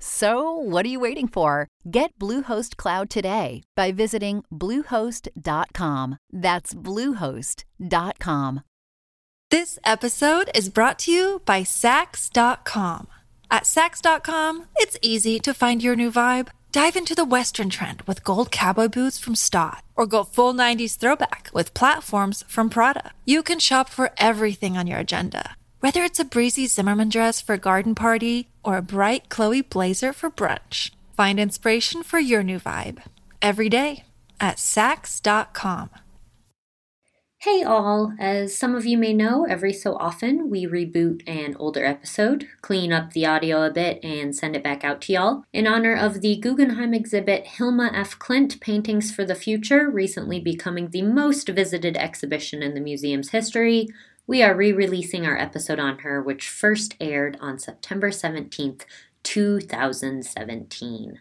So, what are you waiting for? Get Bluehost Cloud today by visiting Bluehost.com. That's Bluehost.com. This episode is brought to you by Saks.com. At Saks.com, it's easy to find your new vibe. Dive into the Western trend with gold cowboy boots from Staud, or go full 90s throwback with platforms from Prada. You can shop for everything on your agenda, whether it's a breezy Zimmermann dress for a garden party or a bright Chloe blazer for brunch. Find inspiration for your new vibe every day at Saks.com. Hey all! As some of you may know, every so often we reboot an older episode, clean up the audio a bit, and send it back out to y'all. In honor of the Guggenheim exhibit Hilma af Klint Paintings for the Future, recently becoming the most visited exhibition in the museum's history, we are re releasing our episode on her, which first aired on September 17th, 2017.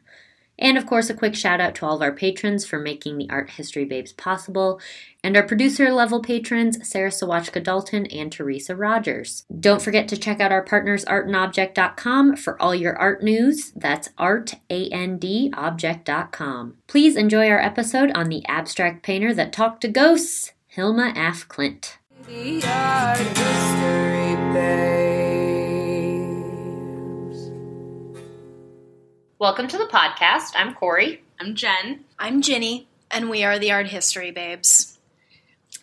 And of course, a quick shout out to all of our patrons for making the Art History Babes possible, and our producer level patrons, Sarah Sawachka Dalton and Teresa Rogers. Don't forget to check out our partners, artandobject.com, for all your art news. That's art, A-N-D, artandobject.com. Please enjoy our episode on the abstract painter that talked to ghosts, Hilma af Klint. The Art History Babes. Welcome to the podcast. I'm Corey. I'm Jen. I'm Ginny, and we are the Art History Babes.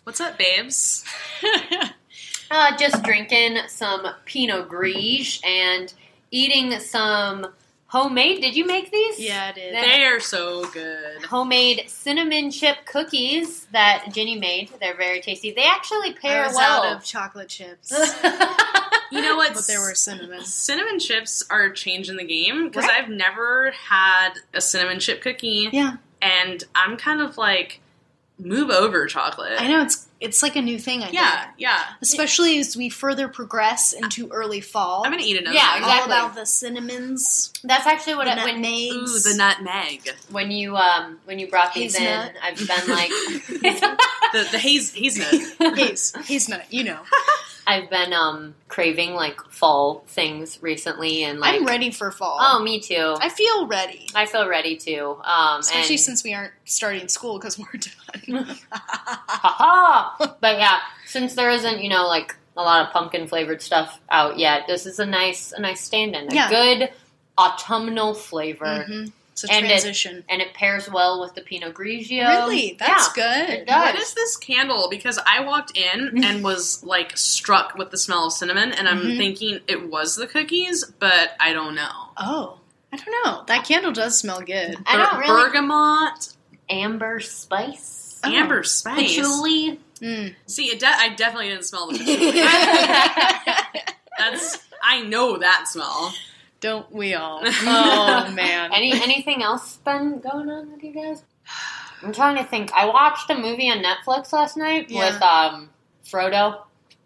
What's up, babes? Uh, just drinking some Pinot Gris and eating some homemade. Did you make these? Yeah, it is. they are so good. Homemade cinnamon chip cookies that Ginny made. They're very tasty. They actually I pair was well. out of chocolate chips, You know what? but there were cinnamon. cinnamon chips are changing the game because Right. I've never had a cinnamon chip cookie, Yeah, and I'm kind of like move over chocolate. I know it's it's like a new thing. I Yeah, think. yeah. especially as we further progress into early fall. I'm gonna eat another. Yeah, one. all about the cinnamons, That's actually what the I, when nutmegs. Ooh, the nutmeg, when you um when you brought these Hazelnut. in, I've been like the the haze hazelnut. haze, hazelnut. You know, I've been um craving like fall things recently and like I'm ready for fall. Oh, me too. I feel ready, I feel ready too. Um, especially and, since we aren't starting school because we're done. but yeah, since there isn't you know like a lot of pumpkin flavored stuff out yet, this is a nice a nice stand-in, a Yeah. good autumnal flavor, hmm It's a And it- transition. and it pairs well with the Pinot Grigio. really, that's Yeah, good. it does. What is this candle? Because I walked in and was like struck with the smell of cinnamon, and I'm Mhm. thinking it was the cookies, but I don't know. Oh, I don't know. That candle does smell good. I don't really bergamot, amber spice, Oh. amber spice. patchouli. Mm. See, it de- I definitely didn't smell the patchouli. That's I know that smell. Don't we all? Oh man. Any anything else been going on with you guys? I'm trying to think. I watched a movie on Netflix last night Yeah. with um Frodo.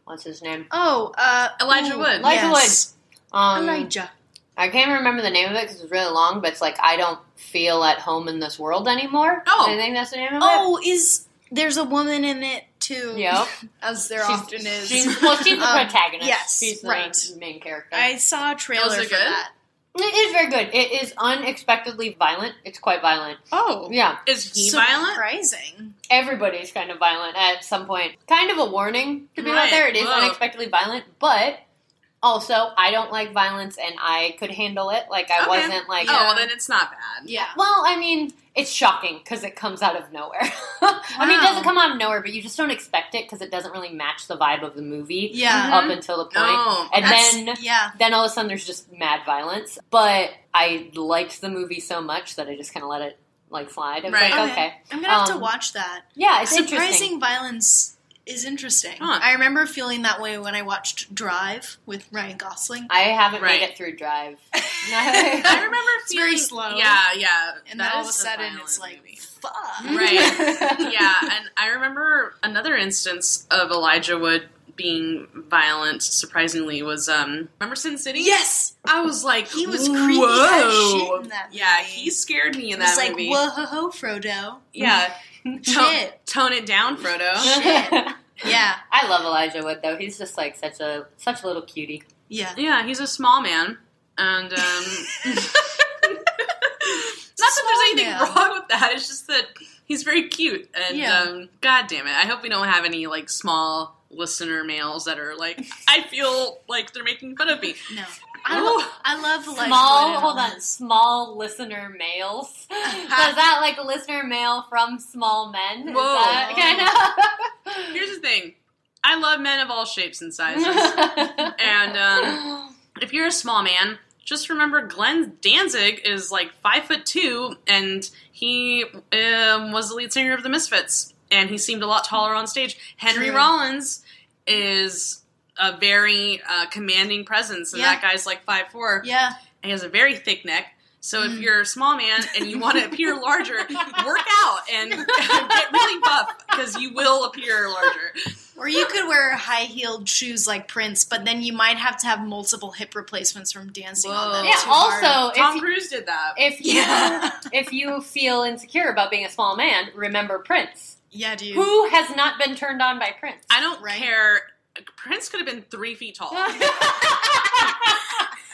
What's his name? Oh, uh, Elijah ooh, Wood. Elijah yes. Um, Elijah. I can't remember the name of it because it's really long, but it's like I don't feel at home in this world anymore. Oh. I think that's the name of it? Oh, is there's a woman in it too? Yep. as there She's- often is. She's, well, she's the Um, protagonist. yes, she's the right. main character. I saw a trailer it for good? that. it is very good. It is unexpectedly violent. It's quite violent. Oh, Yeah. Is he violent? Surprising. everybody's kind of violent at some point. Kind of a warning to be out Right, there. It is whoa. unexpectedly violent, but also I don't like violence and I could handle it. Like I Okay. wasn't like, Oh, well, then it's not bad. Yeah. well, I mean, it's shocking because it comes out of nowhere. I mean, it doesn't come out of nowhere, but you just don't expect it because it doesn't really match the vibe of the movie Yeah. up until the point. No. and then yeah. then all of a sudden there's just mad violence. But I liked the movie so much that I just kind of let it like slide. I was Right. like, Okay. okay, I'm gonna have to Um, watch that. yeah, it's Surprising interesting. violence is interesting. Huh. I remember feeling that way when I watched Drive with Ryan Gosling. I haven't Right. made it through Drive. I remember It's very slow. Yeah, yeah. and then all of a sudden violent it's like, movie. fuck. Right. yeah, and I remember another instance of Elijah Wood being violent. Surprisingly, was um remember Sin City? Yes! I was like, He was creepy as shit in that Yeah, he scared me in It was that like, movie. whoa ho ho, Frodo. Yeah, tone, tone it down, Frodo. Shit. Yeah. I love Elijah Wood though. He's just like such a such a little cutie. Yeah. Yeah, he's a small man, and um, not that there's anything man. wrong with that. It's just that he's very cute, and Yeah. um, God damn it, I hope we don't have any like small listener males that are like, I feel like they're making fun of me. No. I, lo- I love Elijah Small, Wood and hold on, small listener males. so is that like listener male from Small Men? Is Whoa. that Here's the thing: I love men of all shapes and sizes, and um, if you're a small man, just remember Glenn Danzig is like five foot two, and he um, was the lead singer of the Misfits, and he seemed a lot taller on stage. Henry True. Rollins is a very uh, commanding presence, and Yeah. that guy's like five four. Yeah. He has a very thick neck. So if Mm. you're a small man and you want to appear larger, work out and get really buff because you will appear larger. Or you could wear high heeled shoes like Prince, but then you might have to have multiple hip replacements from dancing on them. Yeah. too hard. Also, Tom if Cruise did that. if you Yeah. if you feel insecure about being a small man, remember Prince. Yeah, dude. Who has not been turned on by Prince? I don't Right. care. Prince could have been three feet tall.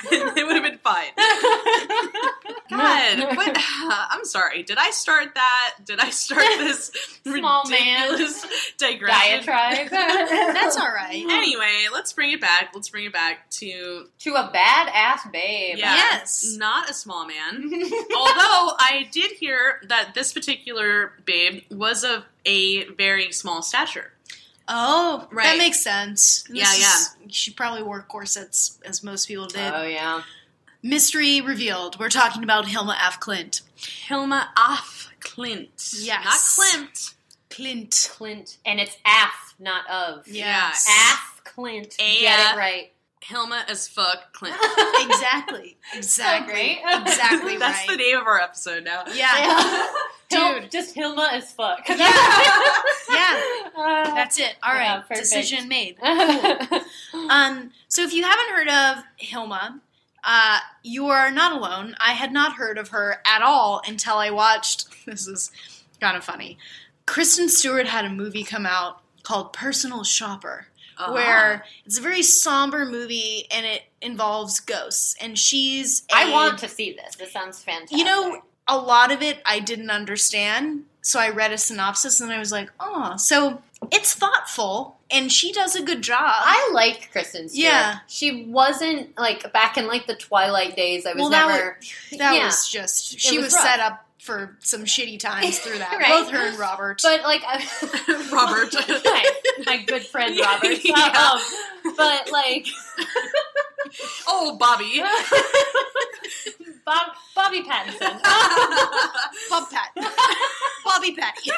it would have been fine. God, what, I'm sorry. Did I start that? Did I start this Small man. ridiculous digression? Diatribe. That's all right. Anyway, let's bring it back. Let's bring it back to to a badass babe. yeah, Yes. not a small man. Although I did hear that this particular babe was of a very small stature. Oh, Right. that makes sense. This Yeah, is- She probably wore corsets as most people did. Oh yeah. Mystery revealed. We're talking about Hilma Af Klint. Hilma af Klint. Yes. Not Klimt. Klint. Klint, and it's af, not of. Yes. Af Klint. A- Get it right. Hilma as fuck Klint. Exactly. Exactly. great. Exactly That's right. the name of our episode now. Yeah. Hil- Dude. just Hilma as fuck. Yeah. Yeah. Uh, That's it. All right. Yeah. Decision made. Um, so if you haven't heard of Hilma, uh, you are not alone. I had not heard of her at all until I watched. This is kind of funny. Kristen Stewart had a movie come out called Personal Shopper, Uh-huh. where it's a very somber movie and it involves ghosts. And she's I a- want to see this. This sounds fantastic. You know, a lot of it I didn't understand. So I read a synopsis and I was like, oh, so it's thoughtful and she does a good job. I liked Kristen Stewart. Yeah. She wasn't like back in like the Twilight days. I was Well, that never. That Yeah. was just she was was, set up for some shitty times through that. Right. Both her and Robert. But like, I, Robert. my, my good friend Robert. Yeah. Um, but like, oh, Bobby. Bob, Bobby Pattinson. Bob Pat. Bobby Patty.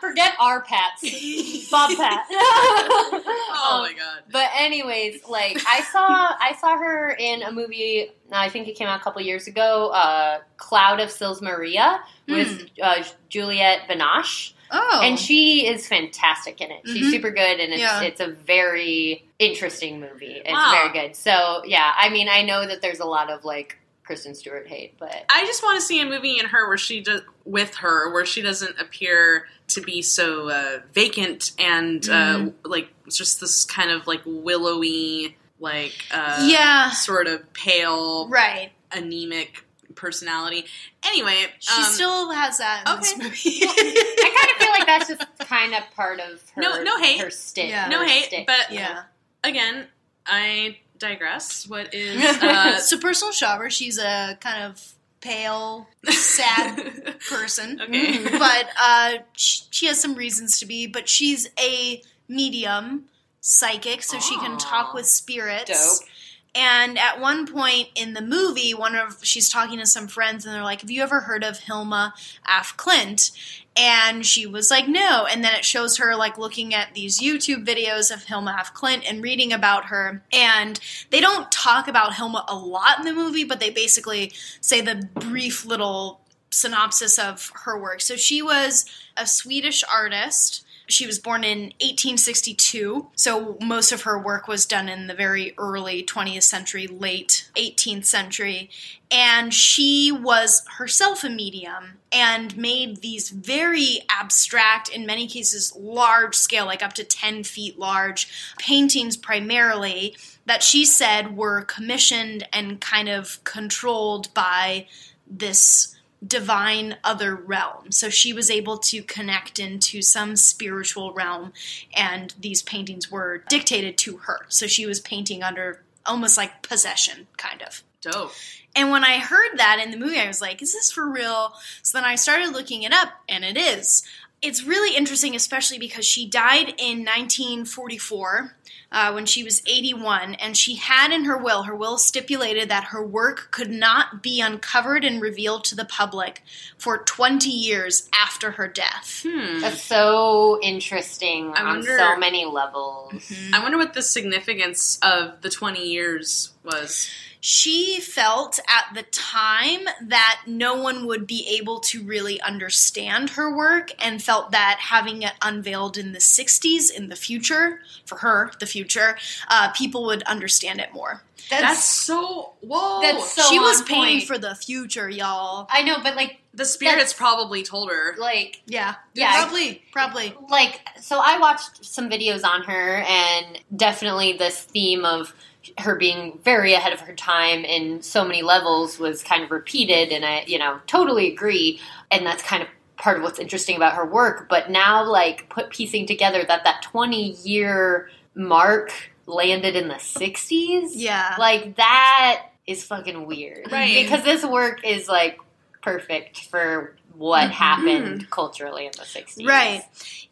Forget our Pats. Bob Pat. oh Um, my god. But anyways, like I saw I saw her in a movie. I think it came out a couple years ago. Uh, Cloud of Sils Maria with uh, Juliette Binoche, Oh. and she is fantastic in it. She's Mhm. super good, and it's Yeah. it's a very interesting movie. It's Wow. very good. So yeah, I mean, I know that there's a lot of like Kristen Stewart hate, but I just want to see a movie in her where she does with her where she doesn't appear to be so uh, vacant and Mm-hmm. uh, like just this kind of like willowy, like uh, yeah. sort of pale, Right. anemic personality. Anyway, She um, still has that okay. movie. I kind of feel like that's just kind of part of her. No- no hate. Her stick. Yeah. no her hate, stick. but yeah. again, I digress. What is uh, So personal shopper, she's a kind of pale, sad person. Okay. but uh, sh- she has some reasons to be. But she's a medium, psychic, so she can talk ah, with spirits. Dope. And at one point in the movie, one of she's talking to some friends, and they're like, "Have you ever heard of Hilma Af Klint?" And she was like, "No." And then it shows her like looking at these YouTube videos of Hilma Af Klint and reading about her. And they don't talk about Hilma a lot in the movie, but they basically say the brief little synopsis of her work. So she was a Swedish artist. She was born in 1862, so most of her work was done in the very early 20th century, late 18th century. And she was herself a medium and made these very abstract, in many cases, large scale, like up to 10 feet large, paintings primarily that she said were commissioned and kind of controlled by this divine other realm. So she was able to connect into some spiritual realm, and these paintings were dictated to her. So she was painting under almost like possession, kind of. Dope. And when I heard that in the movie, I was like, is this for real? So then I started looking it up, and it is. It's really interesting, especially because she died in 1944 uh, when she was 81, and she had in her will, her will stipulated that her work could not be uncovered and revealed to the public for 20 years after her death. Hmm. That's so interesting I on wonder- so many levels. I wonder what the significance of the 20 years was. She felt at the time that no one would be able to really understand her work and felt that having it unveiled in the 60s in the future, for her, the future, uh, people would understand it more. That's so. Whoa. That's so she was paying point. for the future, y'all. I know, but like, the spirits probably told her. like, Yeah. Yeah. Probably. Probably. like, so I watched some videos on her, and definitely this theme of her being very ahead of her time in so many levels was kind of repeated, and I, you know, totally agree. And that's kind of part of what's interesting about her work. But now, like, put piecing together that that twenty year mark landed in the '60s, Yeah. like that is fucking weird, Right. Because this work is like perfect for what Mm-hmm. happened culturally in the '60s, Right.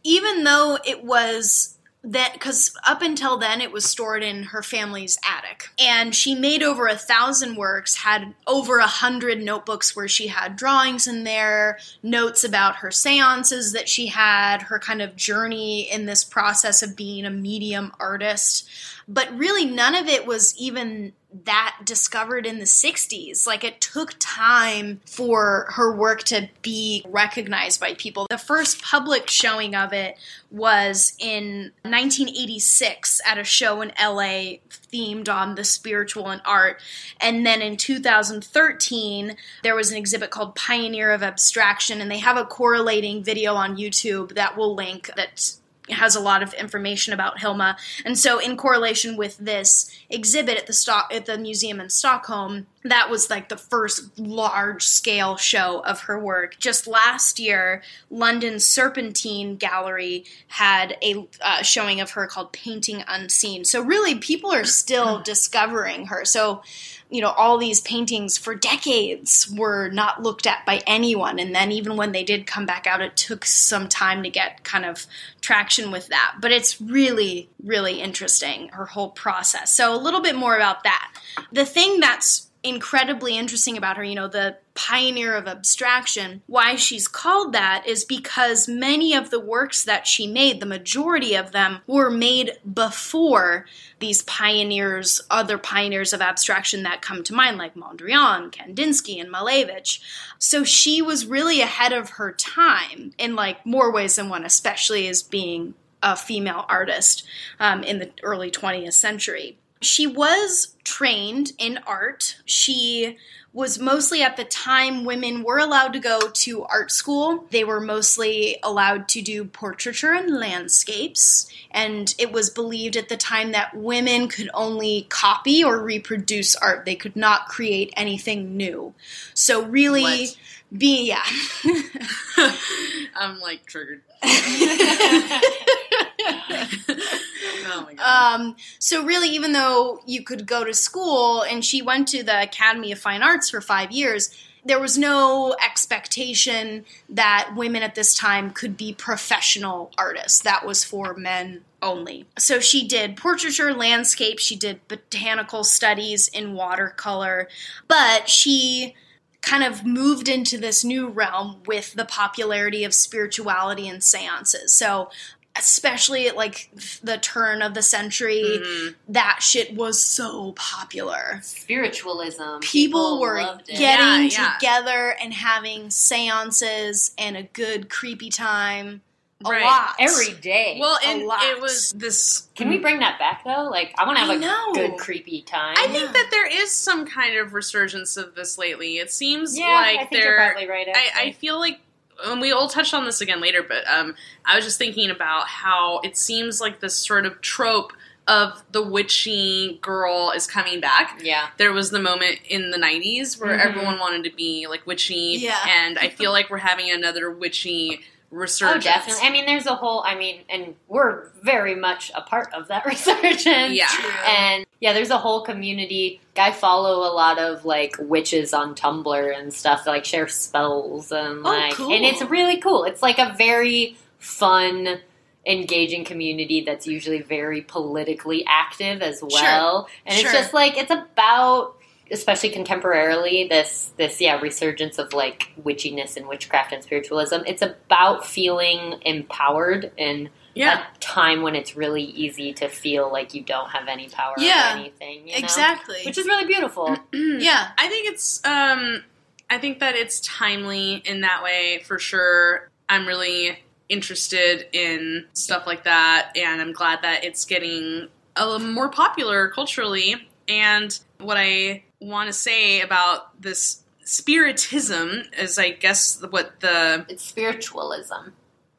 Even though it was that because up until then it was stored in her family's attic. And she made over a thousand works had over a hundred notebooks where she had drawings in there notes about her seances that she had her kind of journey in this process of being a medium artist. But really none of it was even that discovered in the 60s. Like it took time for her work to be recognized by people. The first public showing of it was in 1986 at a show in LA themed on the spiritual and art. And then in 2013, there was an exhibit called Pioneer of Abstraction, and they have a correlating video on YouTube that we'll link that has a lot of information about Hilma. And so in correlation with this exhibit at the stock at the museum in Stockholm, that was like the first large scale show of her work. Just last year, London's Serpentine Gallery had a uh, showing of her called Painting Unseen. So really people are still discovering her. So you know, all these paintings for decades were not looked at by anyone. And then even when they did come back out, it took some time to get kind of traction with that. But it's really, really interesting, her whole process. So a little bit more about that. The thing that's incredibly interesting about her, you know, the pioneer of abstraction, why she's called that is because many of the works that she made, the majority of them, were made before these pioneers, other pioneers of abstraction that come to mind, like Mondrian, Kandinsky, and Malevich. So she was really ahead of her time in like more ways than one, especially as being a female artist um, in the early 20th century. She was trained in art. She was mostly at the time women were allowed to go to art school. They were mostly allowed to do portraiture and landscapes. And it was believed at the time that women could only copy or reproduce art. They could not create anything new. So, really, What? be, yeah. I'm like triggered. Oh. Um, so really, even though you could go to school, and she went to the Academy of Fine Arts for five years, there was no expectation that women at this time could be professional artists. That was for men only. So she did portraiture, landscape, she did botanical studies in watercolor, but she kind of moved into this new realm with the popularity of spirituality and seances. So especially at like the turn of the century, mm-hmm. that shit was so popular. Spiritualism. People, were getting Yeah, yeah. together and having seances and a good creepy time. A Right. lot. every day. Well, A and lot. it was this. Can we bring that back though? Like, I want to have a know. good creepy time. I think that there is some kind of resurgence of this lately. It seems yeah, like I think there. you're probably right. I, I feel like, and we all touched on this again later, but um, I was just thinking about how it seems like this sort of trope of the witchy girl is coming back. yeah. There was the moment in the 90s where Mhm. everyone wanted to be like witchy, Yeah. and I feel like we're having another witchy Oh, definitely. I mean, there's a whole. I mean, and we're very much a part of that resurgence. Yeah. And yeah, there's a whole community. I follow a lot of like witches on Tumblr and stuff. That, like share spells and Oh, like, cool. and it's really cool. It's like a very fun, engaging community that's usually very politically active as well. And Sure. it's just like it's about, especially contemporarily, this this yeah resurgence of like witchiness and witchcraft and spiritualism. It's about feeling empowered in Yeah. a time when it's really easy to feel like you don't have any power Yeah, anything. You know? Exactly. Which is really beautiful. yeah. I think it's um I think that it's timely in that way for sure. I'm really interested in stuff like that and I'm glad that it's getting a little more popular culturally and what I want to say about this spiritism is I guess what the It's spiritualism.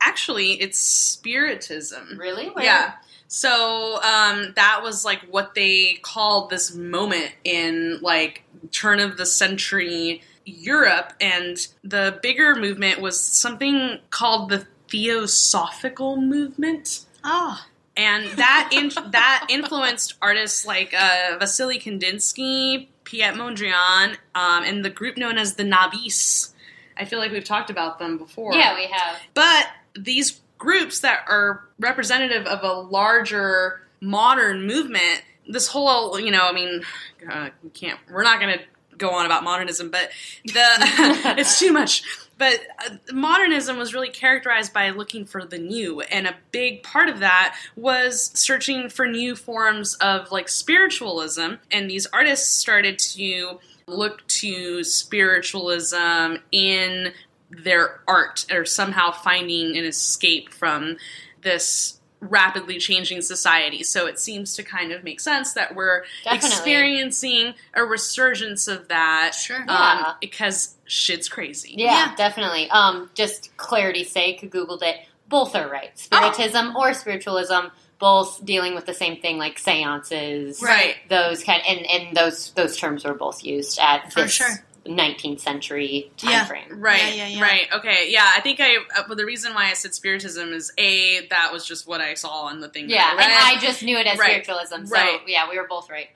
actually it's spiritism. Really? Where- Yeah. So um, that was like what they called this moment in like turn of the century Europe, and the bigger movement was something called the Theosophical movement. Oh. And that in, that influenced artists like uh, Vasily Kandinsky, Piet Mondrian, um, and the group known as the Nabis. I feel like we've talked about them before. Yeah, we have. But these groups that are representative of a larger modern movement, this whole, you know, I mean, uh, we can't, we're not going to go on about modernism, but the it's too much. But uh, modernism was really characterized by looking for the new, and a big part of that was searching for new forms of like spiritualism. And these artists started to look to spiritualism in their art or somehow finding an escape from this rapidly changing society. So it seems to kind of make sense that we're Definitely. experiencing a resurgence of that. Sure. Um, Yeah. because shit's crazy. Yeah, Yeah. definitely. Um, just clarity's sake, Googled it. Both are right. Spiritism or spiritualism, both dealing with the same thing, like seances. Right. Those kind, and and those those terms were both used at For this sure. 19th century time Yeah. frame. Right, Yeah, yeah, yeah. right, okay, yeah. I think I. Uh, well, the reason why I said spiritism is a that was just what I saw in the thing. that Yeah, I and. I just knew it as Right. spiritualism. So Right. yeah, we were both right.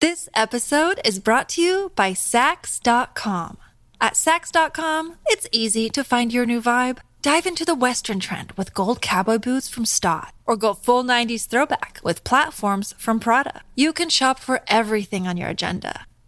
This episode is brought to you by Saks.com. At Saks.com, it's easy to find your new vibe. Dive into the Western trend with gold cowboy boots from Staud, or go full 90s throwback with platforms from Prada. You can shop for everything on your agenda,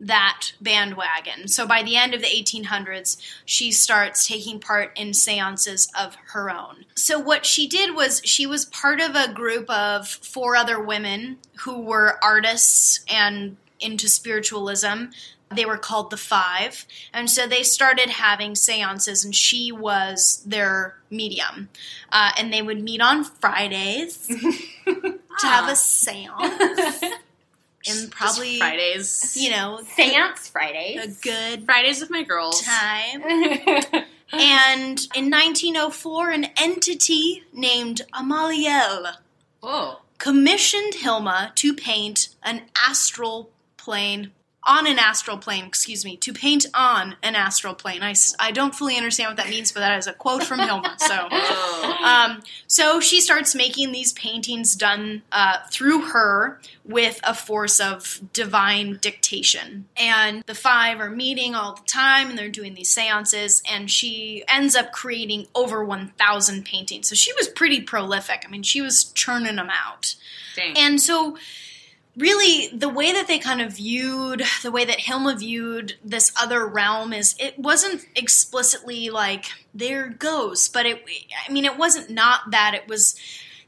that bandwagon. So by the end of the 1800s, she starts taking part in seances of her own. So what she did was she was part of a group of four other women who were artists and into spiritualism They were called the Five. And so they started having seances, and she was their medium. Uh, and they would meet on Fridays to have a seance. and probably, Just Fridays. you know, Seance a Fridays. good Fridays with my girls. time. And in 1904, an entity named Amaliel Whoa. commissioned Hilma to paint an astral plane on an astral plane, excuse me, to paint on an astral plane. I, I don't fully understand what that means, but that is a quote from Hilma. So, um, so she starts making these paintings done uh, through her with a force of divine dictation. And the five are meeting all the time and they're doing these seances, and she ends up creating over 1,000 paintings. So she was pretty prolific. I mean, she was churning them out. Dang. And so, really, the way that they kind of viewed, the way that Hilma viewed this other realm is it wasn't explicitly like, there ghosts, but it, I mean, it wasn't not that. It was,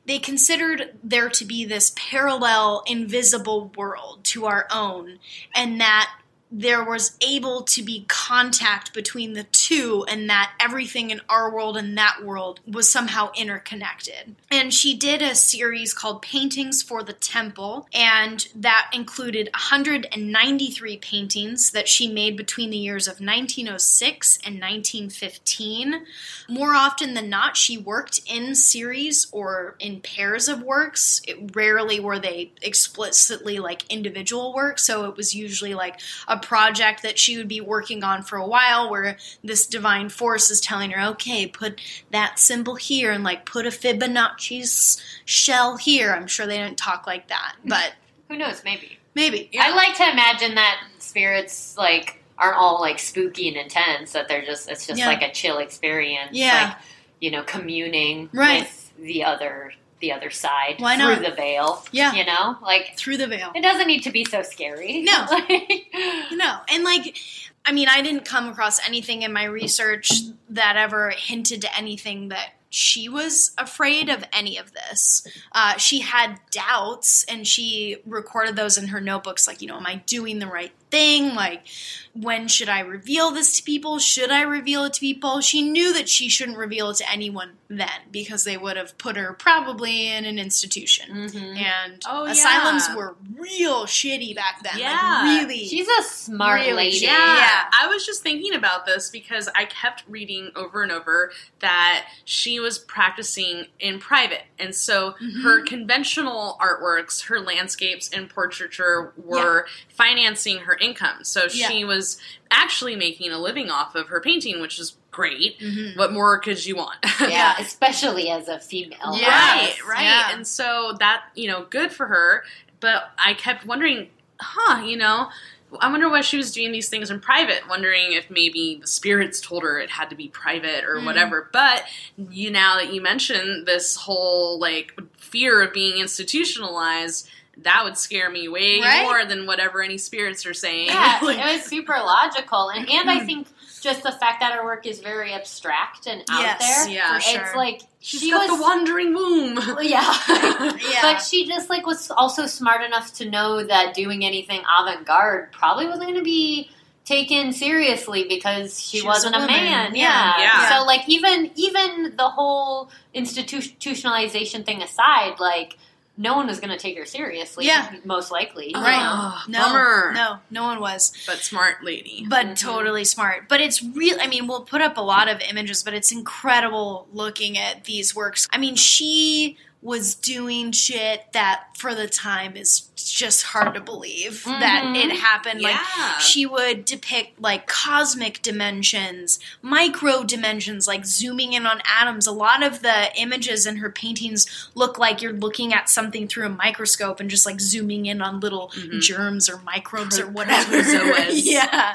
they considered there to be this parallel, invisible world to our own, and that there was able to be contact between the two and that everything in our world and that world was somehow interconnected. And she did a series called Paintings for the Temple, and that included 193 paintings that she made between the years of 1906 and 1915. More often than not, she worked in series or in pairs of works. It rarely were they explicitly like individual works, so it was usually like a project that she would be working on for a while where this divine force is telling her, okay, put that symbol here and like put a Fibonacci's shell here. I'm sure they didn't talk like that, but Who knows? Maybe. maybe. I like to imagine that spirits like aren't all like spooky and intense. That they're just it's just Yeah. like a chill experience. Yeah. Like, you know, communing Right. with the other the other side Why through not? the veil. Yeah. You know, like Through the veil. it doesn't need to be so scary. No. Like- No, and like, I mean, I didn't come across anything in my research that ever hinted to anything that she was afraid of any of this. Uh, she had doubts, and she recorded those in her notebooks. Like, you know, am I doing the right thing? Like, when should I reveal this to people? Should I reveal it to people? She knew that she shouldn't reveal it to anyone then because they would have put her probably in an institution. Mhm. And Oh, yeah. asylums were real shitty back then. Yeah. Like, really. She's a smart Really, lady. Yeah. Yeah. I was just thinking about this because I kept reading over and over that she was practicing in private. And so Mm-hmm. her conventional artworks, her landscapes and portraiture were financing her income. So Yeah. she was actually making a living off of her painting, which is great. Mhm. What more could you want? Yeah, especially as a female. Yeah. Right, right. Yeah. And so that, you know, good for her. But I kept wondering, huh, you know, I wonder why she was doing these things in private, wondering if maybe the spirits told her it had to be private or Mm. whatever. But you now that you mention this whole like fear of being institutionalized, that would scare me way Right? more than whatever any spirits are saying. Yeah, Like, it was super logical, and and I think just the fact that her work is very abstract and out Yes, there. yeah. for sure. It's like she's she got was the wandering womb. Yeah. Yeah. But she just like was also smart enough to know that doing anything avant-garde probably wasn't going to be taken seriously because she, She was a wasn't a, man. Yeah. Yeah. Yeah. So like even even the whole institutionalization thing aside, like no one was going to take her seriously. Yeah. Most likely. Right. Oh, no, bummer. no, no one was. But smart lady. But Mhm. totally smart. But it's real. I mean, we'll put up a lot of images, but it's incredible looking at these works. I mean, she was doing shit that for the time is just hard to believe that Mhm. it happened. Yeah. Like she would depict like cosmic dimensions, micro dimensions, like zooming in on atoms. A lot of the images in her paintings look like you're looking at something through a microscope and just like zooming in on little Mhm. germs or microbes or Pro- whatever. yeah.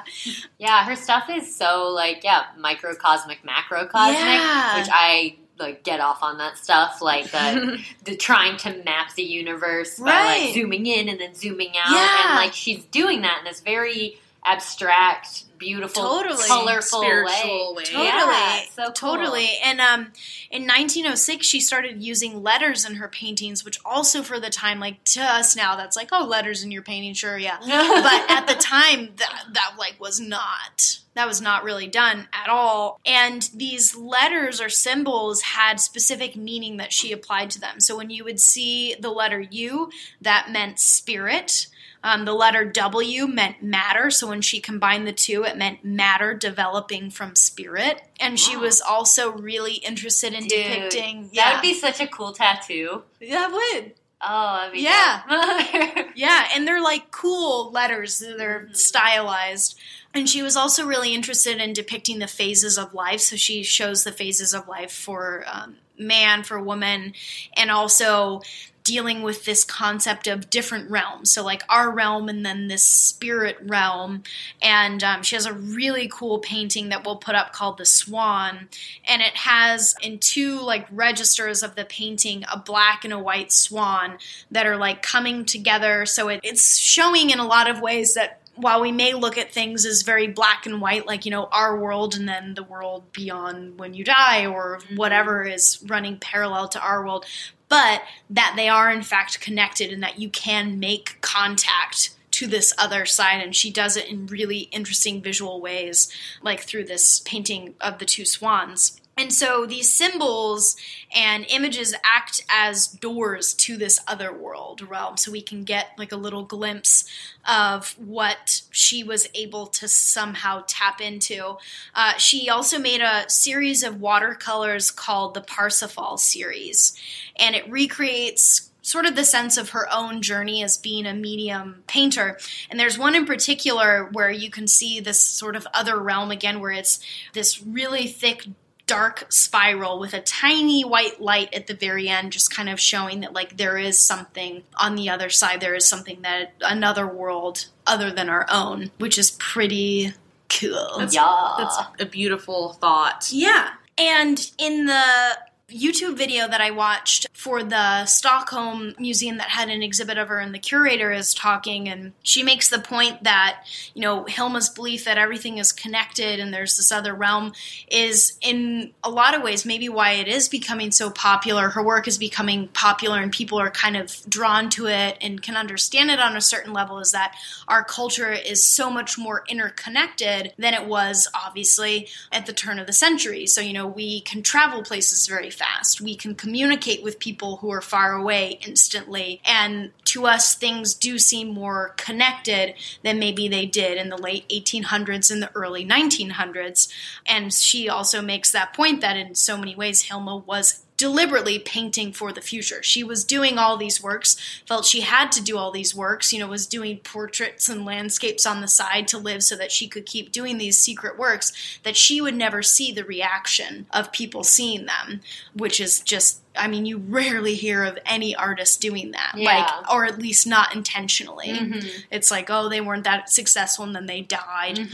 Yeah, her stuff is so like yeah, microcosmic, macrocosmic, Yeah. which I like get off on that stuff, like uh, the trying to map the universe by Right. like zooming in and then zooming out, Yeah. and like she's doing that in this very abstract, beautiful, Totally. colorful Spiritual way. Totally, Yeah, so cool. totally. And um, in 1906, she started using letters in her paintings, which also for the time, like to us now, that's like, oh, letters in your painting, sure, yeah. but at the time, that that like was not that was not really done at all. And these letters or symbols had specific meaning that she applied to them. So when you would see the letter U, that meant spirit. Um, the letter W meant matter. So when she combined the two, it meant matter developing from spirit. And she was also really interested in Dude, depicting. That would be such a cool tattoo. that would. Oh, that'd be Yeah. Yeah, and they're like cool letters. They're Mm-hmm. stylized. And she was also really interested in depicting the phases of life. So she shows the phases of life for um, man, for woman, and also dealing with this concept of different realms. So, like our realm and then this spirit realm. And um, she has a really cool painting that we'll put up called The Swan. And it has in two like registers of the painting a black and a white swan that are like coming together. So it, it's showing in a lot of ways that while we may look at things as very black and white, like, you know, our world and then the world beyond when you die or whatever is running parallel to our world, but that they are in fact connected and that you can make contact to this other side. And she does it in really interesting visual ways like through this painting of the two swans and so these symbols and images act as doors to this other world realm. So we can get like a little glimpse of what she was able to somehow tap into. Uh, she also made a series of watercolors called the parsifal series. And it recreates sort of the sense of her own journey as being a medium painter. And there's one in particular where you can see this sort of other realm again, where it's this really thick, dark spiral with a tiny white light at the very end, just kind of showing that like there is something on the other side. There is something that another world other than our own, which is pretty cool. That's, Yeah. that's a beautiful thought. Yeah. And in the YouTube video that I watched for the Stockholm Museum that had an exhibit of her, and the curator is talking, and she makes the point that, you know, Hilma's belief that everything is connected and there's this other realm is, in a lot of ways, maybe why it is becoming so popular. Her work is becoming popular, and people are kind of drawn to it and can understand it on a certain level, is that our culture is so much more interconnected than it was, obviously, at the turn of the century. So, you know, we can travel places very fast. We can communicate with people who are far away instantly. And to us, things do seem more connected than maybe they did in the late 1800s and the early 1900s. And she also makes that point that in so many ways, Hilma was deliberately painting for the future. She was doing all these works, felt she had to do all these works, you know, was doing portraits and landscapes on the side to live so that she could keep doing these secret works, that she would never see the reaction of people seeing them, which is just I mean, you rarely hear of any artist doing that, Yeah. like, or at least not intentionally. Mhm. It's like, oh, they weren't that successful, and then they died, and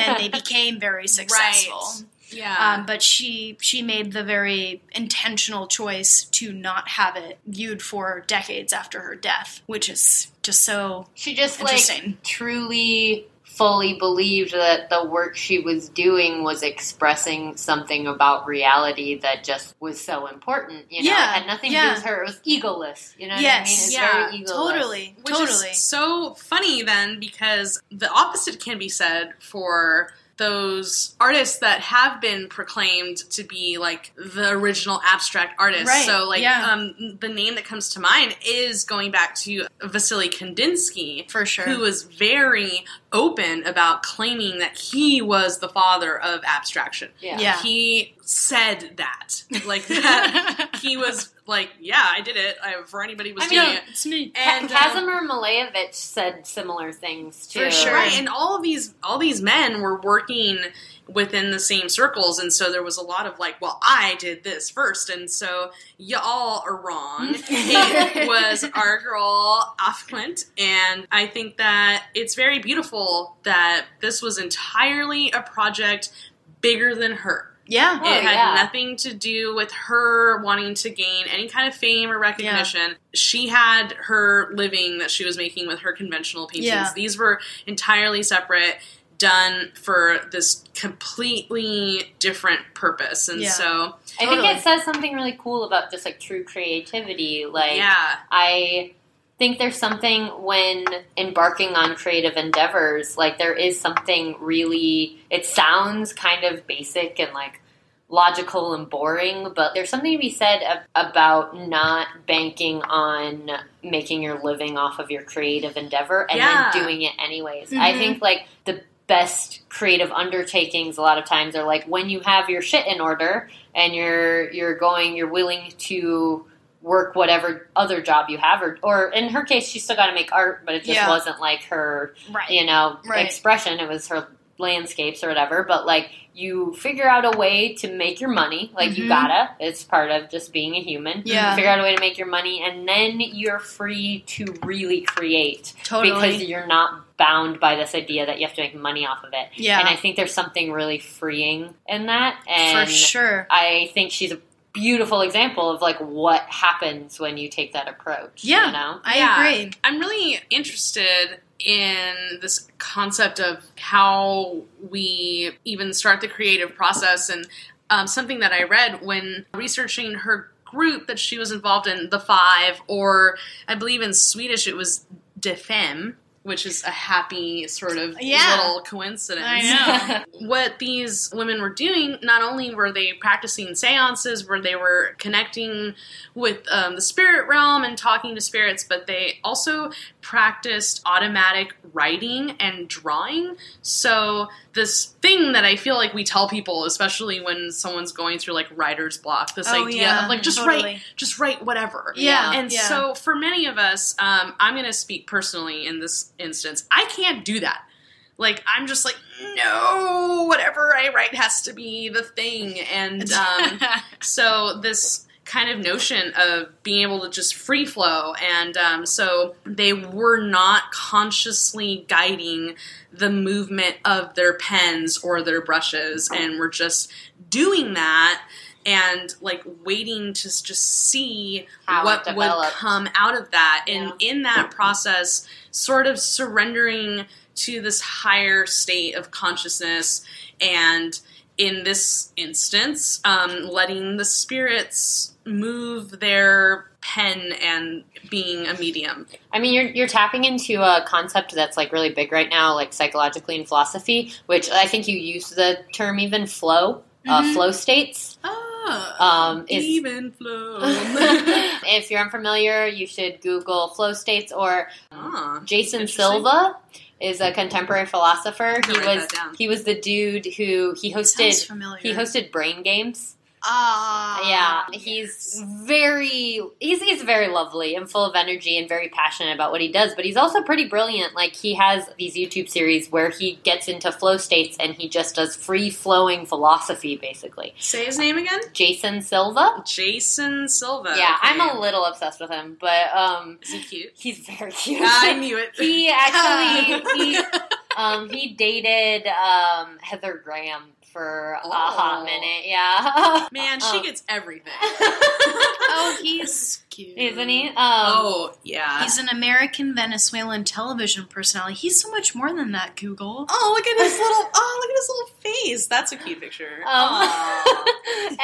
then they became very successful. Yeah. Um, but she she made the very intentional choice to not have it viewed for decades after her death, which is just so She just Interesting. like truly fully believed that the work she was doing was expressing something about reality that just was so important. You know, Yeah, it had nothing to do with her. It was egoless. You know what I mean? It's yeah, very egoless. totally, Which totally. is so funny then because the opposite can be said for those artists that have been proclaimed to be like the original abstract artists. Right, So like yeah. um, the name that comes to mind is going back to Vasily Kandinsky For sure. who was very open about claiming that he was the father of abstraction. Yeah. Yeah. He said that. Like that he was like, yeah, I did it. I, for anybody who was I mean, doing it. it's me. And Ka- um, Malevich said similar things too. For sure. right, and all of these all these men were working within the same circles, and so there was a lot of like, well, I did this first, and so y'all are wrong. it was our girl af Klint, and I think that it's very beautiful that this was entirely a project bigger than her. Yeah. Oh, it had yeah. nothing to do with her wanting to gain any kind of fame or recognition. She had her living that she was making with her conventional paintings. Yeah. These were entirely separate, done for this completely different purpose. And Yeah. so, I think it says something really cool about just like true creativity. Like, yeah. I think there's something when embarking on creative endeavors, like there is something really, it sounds kind of basic and like logical and boring, but there's something to be said about not banking on making your living off of your creative endeavor and Yeah. then doing it anyways. I Mhm. think like the best creative undertakings a lot of times are like when you have your shit in order and you're you're going you're willing to work whatever other job you have or or in her case she still got to make art but it just Yeah. wasn't like her Right. you know Right. expression it was her landscapes or whatever but like you figure out a way to make your money like you Mhm. gotta it's part of just being a human Yeah. figure out a way to make your money and then you're free to really create Totally. because you're not bound by this idea that you have to make money off of it Yeah. and i think there's something really freeing in that and For sure. i think she's a beautiful example of like what happens when you take that approach Yeah. you know I Yeah. agree. I'm really interested in this concept of how we even start the creative process and um, something that I read when researching her group that she was involved in, the Five, or I believe in Swedish it was De Fem, which is a happy sort of Yeah. little coincidence. I know. what these women were doing, not only were they practicing seances where they were connecting with um, the spirit realm and talking to spirits, but they also practiced automatic writing and drawing. So, this thing that I feel like we tell people, especially when someone's going through like writer's block, this Oh, idea yeah, of like just totally. write, just write whatever. Yeah. And yeah. so, for many of us, um, I'm going to speak personally in this instance. I can't do that. Like, I'm just like, no, whatever I write has to be the thing. And um, so, this kind of notion of being able to just free flow. And um, so, they were not consciously guiding the movement of their pens or their brushes, and were just doing that. And like waiting to just see How what would come out of that. And in that process, sort of surrendering to this higher state of consciousness. And in this instance, um, letting the spirits move their pen and being a medium. I mean, you're you're tapping into a concept that's like really big right now, like psychologically in philosophy, which I think you use the term even flow, uh, Mhm. flow states. Ah, Um, is- even flow. if you're unfamiliar, you should Google flow states or ah, Jason Silva is a contemporary philosopher. He was he was the dude who he hosted he hosted Brain Games. Ah. yeah, he's yes. very he's he's very lovely and full of energy and very passionate about what he does, but he's also pretty brilliant. Like he has these YouTube series where he gets into flow states and he just does free flowing philosophy basically. Say his name again? Jason Silva? Jason Silva. Yeah, Okay. I'm a little obsessed with him, but um Is he cute? he's very cute. I knew it. he actually he um he dated um Heather Graham for a hot Oh. minute, yeah. Man, she Um, gets everything. Oh, he's cute. Isn't he? Um, oh, yeah. He's an American Venezuelan television personality. He's so much more than that, Google. Oh, look at his little. Oh, look at his little face. That's a cute picture. Um,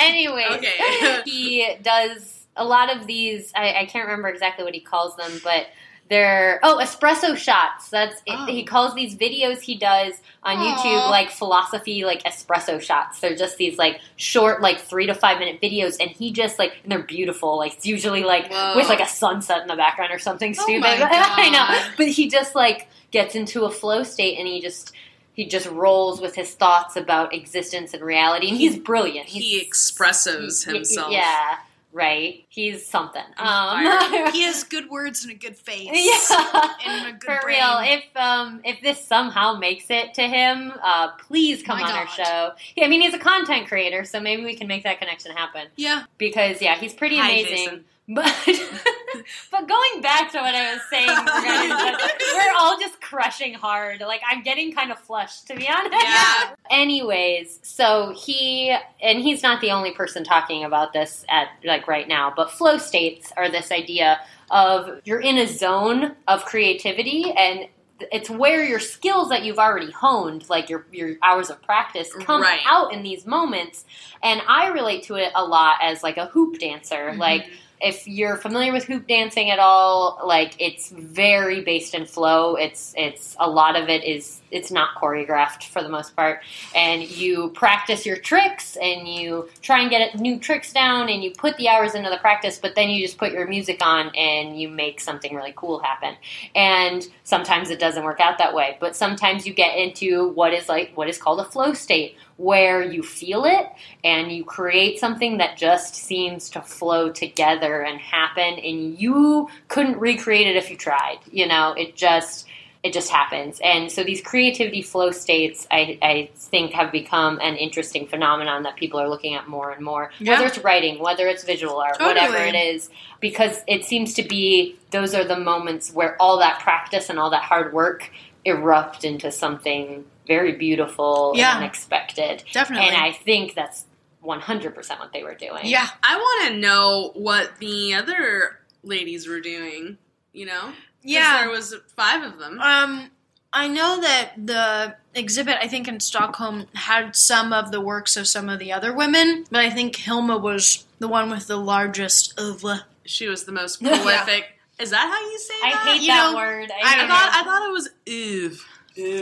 anyway, Okay. he does a lot of these. I, I can't remember exactly what he calls them, but they're oh espresso shots. That's Oh. he calls these videos he does on Aw. YouTube like philosophy like espresso shots. They're just these like short like three to five minute videos, and he just like and they're beautiful. Like it's usually like Whoa. with like a sunset in the background or something Oh stupid. I know, but he just like gets into a flow state, and he just. He just rolls with his thoughts about existence and reality, and he's brilliant. he expresses himself. Yeah, right. He's something. Um, He has good words and a good face. yeah, And a good for brain. real. If um if this somehow makes it to him, uh, please come My on our show. Yeah, I mean he's a content creator, so maybe we can make that connection happen. Yeah. Because yeah, he's pretty Hi, amazing. Jason. But but going back to what I was saying, we're all just crushing hard. Like I'm getting kind of flushed, to be honest. Yeah. Anyways, so he and he's not the only person talking about this at like right now, but flow states are this idea of you're in a zone of creativity and it's where your skills that you've already honed, like your your hours of practice, come Right. out in these moments. And I relate to it a lot as like a hoop dancer. Mm-hmm. Like if you're familiar with hoop dancing at all, like it's very based in flow. It's it's a lot of it is it's not choreographed for the most part. And you practice your tricks and you try and get new tricks down and you put the hours into the practice, but then you just put your music on and you make something really cool happen. And sometimes it doesn't work out that way, but sometimes you get into what is like what is called a flow state where you feel it and you create something that just seems to flow together and happen and you couldn't recreate it if you tried you know? It just it just happens. And so these creativity flow states i, I think have become an interesting phenomenon that people are looking at more and more. Yeah. whether it's writing whether it's visual art whatever it is because it seems to be those are the moments where all that practice and all that hard work erupt into something very beautiful Yeah. and unexpected Definitely. and I think that's 100% what they were doing. yeah. I want to know what the other ladies were doing. You know? Yeah. there was five of them. Um, I know that the exhibit, I think in Stockholm, had some of the works of some of the other women, but I think Hilma was the one with the largest oeuvre. She was the most prolific. Is that how you say it? I that? hate You that know, word. I I don't thought I thought it was oof.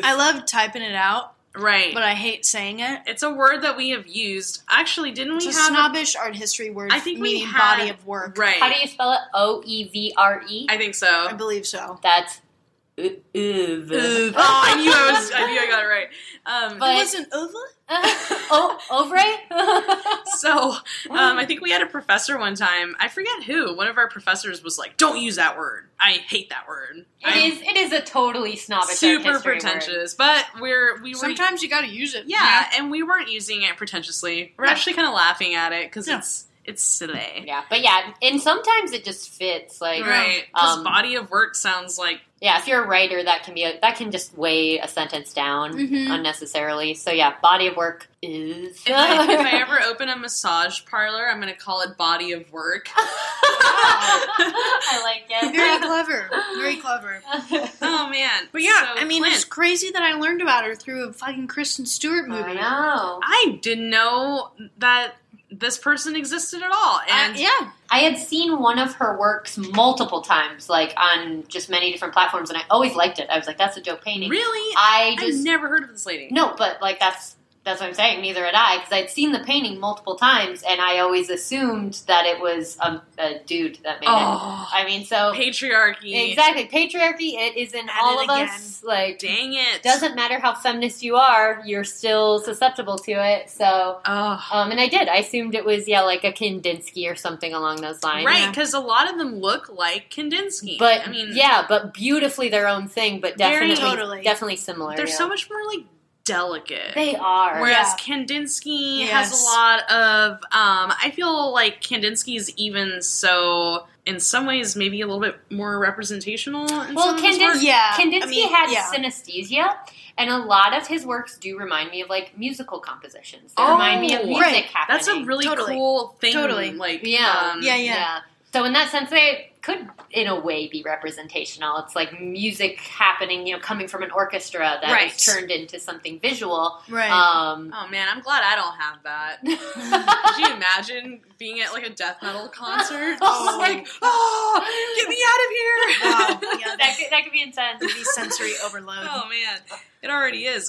I love typing it out, Right. but I hate saying it. it's a word that we have used. Actually, didn't It's we a have? snobbish art history word I think we meaning had- body of work. Right. How do you spell it? O E V R E? I think so. I believe so. That's Oof. Oh, I knew I was. I knew I got it right. Um, But- it wasn't oeuvre? oh, Ovre? So, um, I think we had a professor one time. I forget who. One of our professors was like, "Don't use that word. I hate that word." It I'm is. It is a totally snobbish, super history word. pretentious, but we're we were Sometimes you gotta use it. yeah, and we weren't using it pretentiously. We're Yeah. actually kind of laughing at it because Yeah. it's it's silly, Yeah, but yeah, and sometimes it just fits. Like, right? Because um, body of work sounds like yeah, if you're a writer, that can be a, that can just weigh a sentence down Mhm. unnecessarily. So yeah, body of work is. if I, if I ever open a massage parlor, I'm going to call it body of work. I like it. Very clever. Very clever. oh man! But yeah, So, I mean, Klint, it's crazy that I learned about her through a fucking Kristen Stewart movie. I movie. know. I didn't know that this person existed at all, and Uh, yeah. I had seen one of her works multiple times, like on just many different platforms, and I always liked it. I was like, "That's a dope painting." really, I I've just never heard of this lady. no, but like that's that's what I'm saying. Neither had I, because I'd seen the painting multiple times, and I always assumed that it was a, a dude that made it. Oh, I mean, so patriarchy. exactly patriarchy. It is in At all of again. us. Like, Dang it! doesn't matter how feminist you are, you're still susceptible to it. So. Oh. Um, and I did. I assumed it was yeah, like a Kandinsky or something along those lines. Right, because a lot of them look like Kandinsky. But I mean, yeah, but beautifully their own thing, but definitely totally. definitely similar. they're yeah. so much more like delicate. They are. Whereas Yeah. Kandinsky Yes. has a lot of, um, I feel like Kandinsky's even so, in some ways, maybe a little bit more representational. In Well, some of his work. Kandinsky, Yeah, Kandinsky I mean, had yeah. synesthesia, and a lot of his works do remind me of like musical compositions. They Oh, remind me of music right. happening. That's a really Totally. cool thing. Totally. Like, Yeah. um, Yeah, yeah. So in that sense, they could, in a way, be representational. It's like music happening, you know, coming from an orchestra that is Right. turned into something visual. Right. Um, Oh man, I'm glad I don't have that. Could you imagine being at like a death metal concert? Oh. Just like, oh, get me out of here! Wow. Yeah, that, could, that could be intense. It'd be sensory overload. oh man, it already is.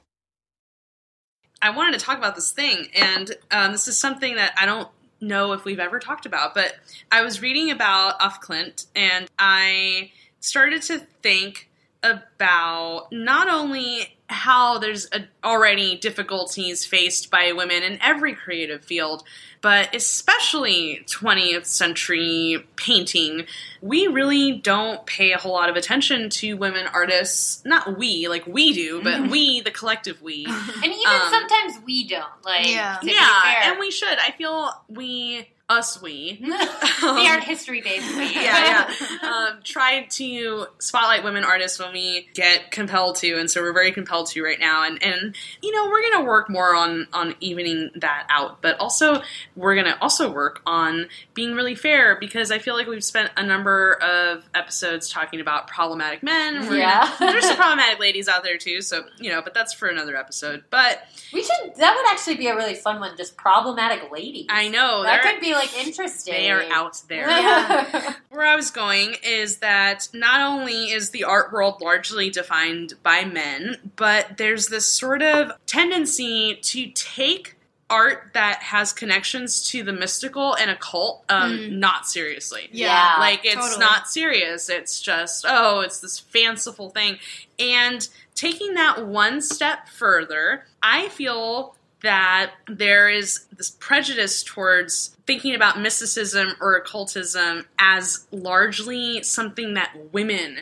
I wanted to talk about this thing, and um, this is something that I don't know if we've ever talked about, but I was reading about af Klint, and I started to think about not only how there's already difficulties faced by women in every creative field, but especially 20th century painting, we really don't pay a whole lot of attention to women artists. Not we, like we do, but we, the collective we. And even Um, sometimes we don't. Like, Yeah. yeah, and we should. I feel we, us, we. the art history based we. yeah, yeah. Um, try to spotlight women artists when we get compelled to, and so we're very compelled to right now. And and you know we're gonna work more on on evening that out, but also we're gonna also work on being really fair because I feel like we've spent a number of episodes talking about problematic men. We're Yeah. gonna- there's some problematic ladies out there too, so you know, but that's for another episode. But We should. That would actually be a really fun one. Just problematic ladies. I know that could be like interesting. they are out there. Yeah. Where I was going is that not only is the art world largely defined by men, but there's this sort of tendency to take art that has connections to the mystical and occult um, not seriously. Yeah. Like it's totally. not serious. It's just, oh, it's this fanciful thing. And taking that one step further, I feel that there is this prejudice towards thinking about mysticism or occultism as largely something that women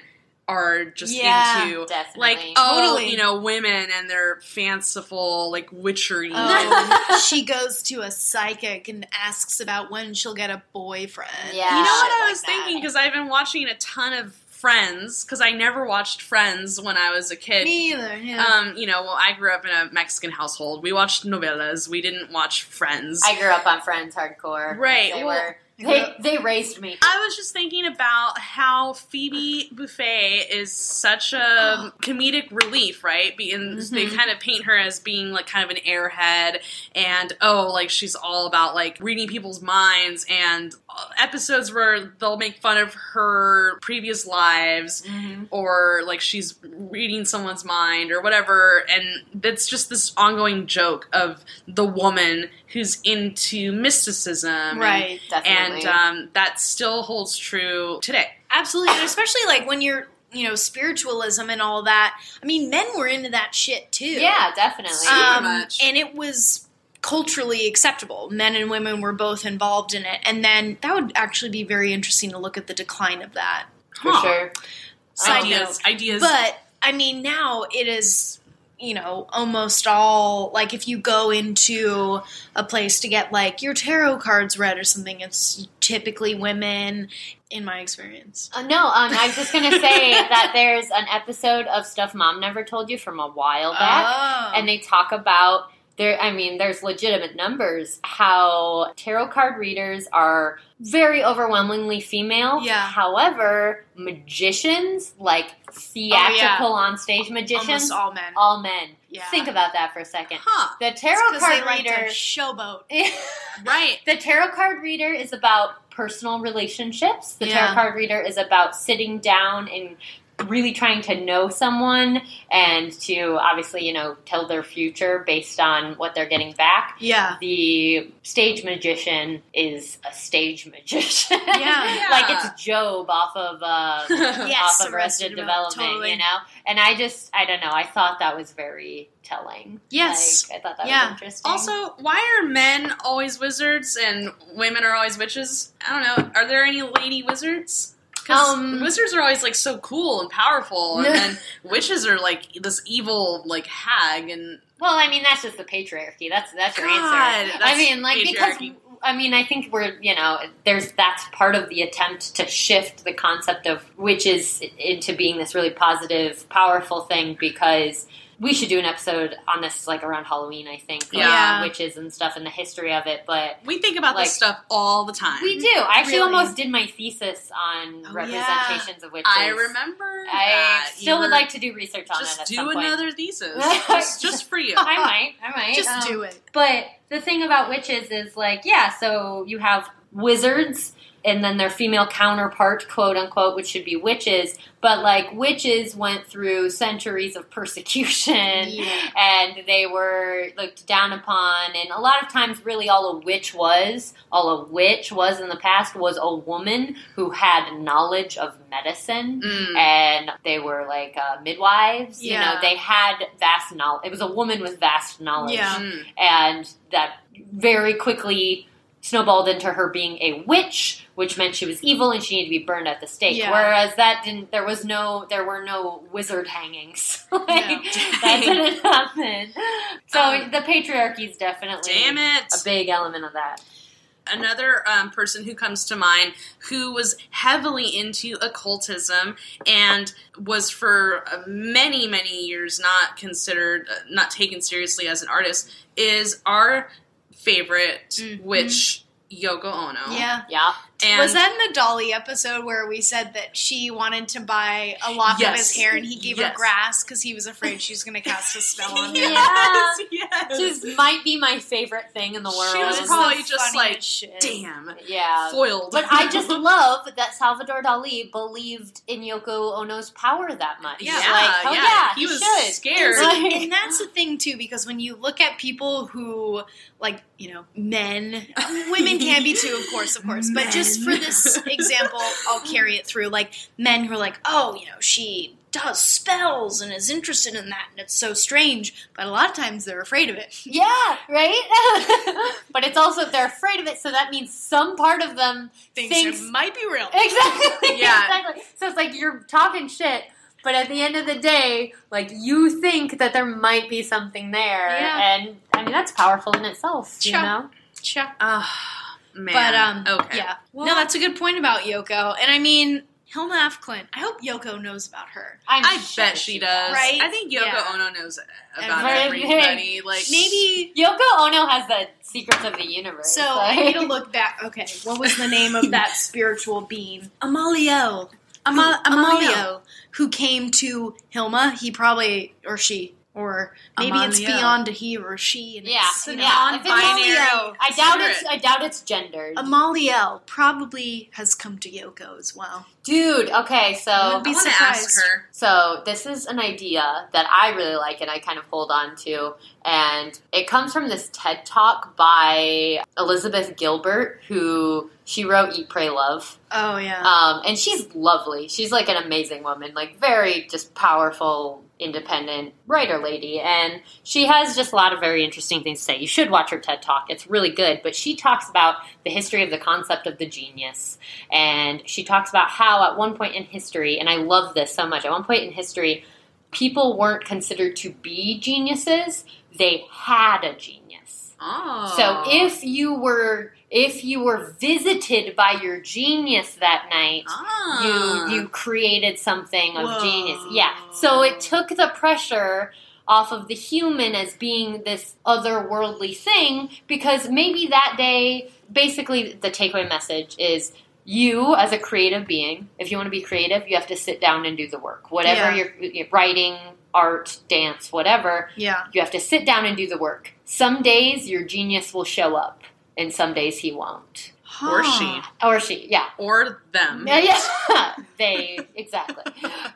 are just Yeah, into. definitely. Like, oh, Totally. you know, women and their fanciful, like, witchery. Oh, she goes to a psychic and asks about when she'll get a boyfriend. Yeah. You know what I was that. thinking? Because I've been watching a ton of Friends, because I never watched Friends when I was a kid. Me either. Yeah. Um, you know, well, I grew up in a Mexican household. We watched novellas. We didn't watch Friends. I grew up on Friends hardcore. Right, They well, were. They, they raised me. I was just thinking about how Phoebe Buffay is such a oh. comedic relief, right? Being mm-hmm. they kind of paint her as being like kind of an airhead, and oh, like she's all about like reading people's minds, and uh, episodes where they'll make fun of her previous lives, mm-hmm. or like she's reading someone's mind or whatever, and it's just this ongoing joke of the woman who's into mysticism, and- right. Definitely. and um, that still holds true today. Absolutely. And especially like when you're, you know, spiritualism and all that. I mean, men were into that shit too. yeah, definitely. Um, much. And it was culturally acceptable. Men and women were both involved in it. And then that would actually be very interesting to look at the decline of that. for Huh. sure. Side ideas, ideas. But I mean, now it is, you know, almost all like if you go into a place to get like your tarot cards read or something, it's typically women. In my experience, Uh, no, um, I was just gonna say that there's an episode of Stuff Mom Never Told You from a while back, oh, and they talk about there. I mean, there's legitimate numbers how tarot card readers are very overwhelmingly female. Yeah. However, magicians, like theatrical oh, on stage magicians, almost all men. all men. Yeah. Think about that for a second. huh? The tarot card like reader. to showboat. Right. The tarot card reader is about personal relationships. The Yeah. tarot card reader is about sitting down and really trying to know someone and to obviously, you know, tell their future based on what they're getting back. Yeah. The stage magician is a stage magician. Yeah. like it's Gob off of uh Yes, off of Arrested Development, totally. you know? And I just I don't know, I thought that was very telling. Yes. Like, I thought that Yeah. was interesting. Also, why are men always wizards and women are always witches? I don't know. Are there any lady wizards? Um, wizards are always like so cool and powerful, and then witches are like this evil like hag and Well, I mean, that's just the patriarchy. That's that's your God, answer. I mean, like patriarchy. because I mean, I think we're you know, there's that's part of the attempt to shift the concept of witches into being this really positive, powerful thing because we should do an episode on this like around Halloween. I think, like, Yeah. witches and stuff and the history of it. But We think about Like- this stuff all the time. we do. I actually Really? almost did my thesis on Oh, representations of witches. I remember. I still You would like to do research on just it at do another thesis, just, just for you. I might. I might. Just Um, do it. But the thing about witches is like, yeah, so you have wizards and then their female counterpart, quote unquote, which should be witches. But like witches went through centuries of persecution Yeah. and they were looked down upon. And a lot of times, really, all a witch was, all a witch was in the past, was a woman who had knowledge of medicine. Mm. And they were like uh, midwives. You know, they had vast knowledge. It was a woman with vast knowledge Yeah. Mm. and that very quickly snowballed into her being a witch, which meant she was evil and she needed to be burned at the stake. Yeah. Whereas that didn't. There was no. There were no wizard hangings. like, No. That didn't happen. So Um, the patriarchy is definitely Damn it! a big element of that. another um, person who comes to mind who was heavily into occultism and was for uh, many many years not considered uh, not taken seriously as an artist is our favorite Mhm. witch Yoko Ono. Yeah. Yeah. And was that in the Dali episode where we said that she wanted to buy a lock of his hair and he gave her grass because he was afraid she was going to cast a spell on him? yes, yes. Just might be my favorite thing in the world. She was probably the just like, shit. damn, yeah. foiled. But I just love that Salvador Dali believed in Yoko Ono's power that much. Yeah, like, hell yeah, yeah, he was should. scared. And, Like- and that's the thing too, because when you look at people who, like, you know, men, women can be too, of course, of course, but just for this example, I'll carry it through. Like, men who are like, oh, you know, she does spells and is interested in that, and it's so strange, but a lot of times they're afraid of it. Yeah, right? but it's also, they're afraid of it, so that means some part of them Thinks, thinks. it might be real. Exactly. Yeah. Exactly. So it's like you're talking shit, but at the end of the day, like you think that there might be something there. Yeah. And I mean, that's powerful in itself, you know? Sure. Ah, man. But um, okay. yeah. no, that's a good point about Yoko. And I mean, Hilma af Klint. I hope Yoko knows about her. I'm I sure bet she does. Right? I think Yoko Yeah. Ono knows about Everything. everybody. Like Maybe. Yoko Ono has the secrets of the universe. So I need to look back. Okay, what was the name of that spiritual being? Amaliel. Amal- Amalio. Amalio, who came to Hilma. He probably or she or maybe it's beyond a he or a she. And Yeah, it's, you know, yeah. Non-binary Amalio. I doubt spirit. it's. I doubt it's gendered. Amaliel probably has come to Yoko as well. Dude, okay, so Wouldn't I be want surprised. ask her. So this is an idea that I really like and I kind of hold on to. And it comes from this TED talk by Elizabeth Gilbert, who she wrote Eat, Pray, Love. Oh yeah. Um, and she's lovely. She's like an amazing woman, like very just powerful, independent writer lady. And she has just a lot of very interesting things to say. You should watch her TED talk. It's really good. But she talks about the history of the concept of the genius. And she talks about how at one point in history, and I love this so much, at one point in history, people weren't considered to be geniuses. They had a genius. Oh. So if you were if you were visited by your genius that night, Ah. you you created something of Whoa. genius. Yeah. So it took the pressure off of the human as being this otherworldly thing because maybe that day basically the takeaway message is you as a creative being if you want to be creative you have to sit down and do the work whatever Yeah. you're, you're writing art dance whatever yeah. you have to sit down and do the work some days your genius will show up and some days he won't or she or she yeah or them. yeah, yeah. they exactly.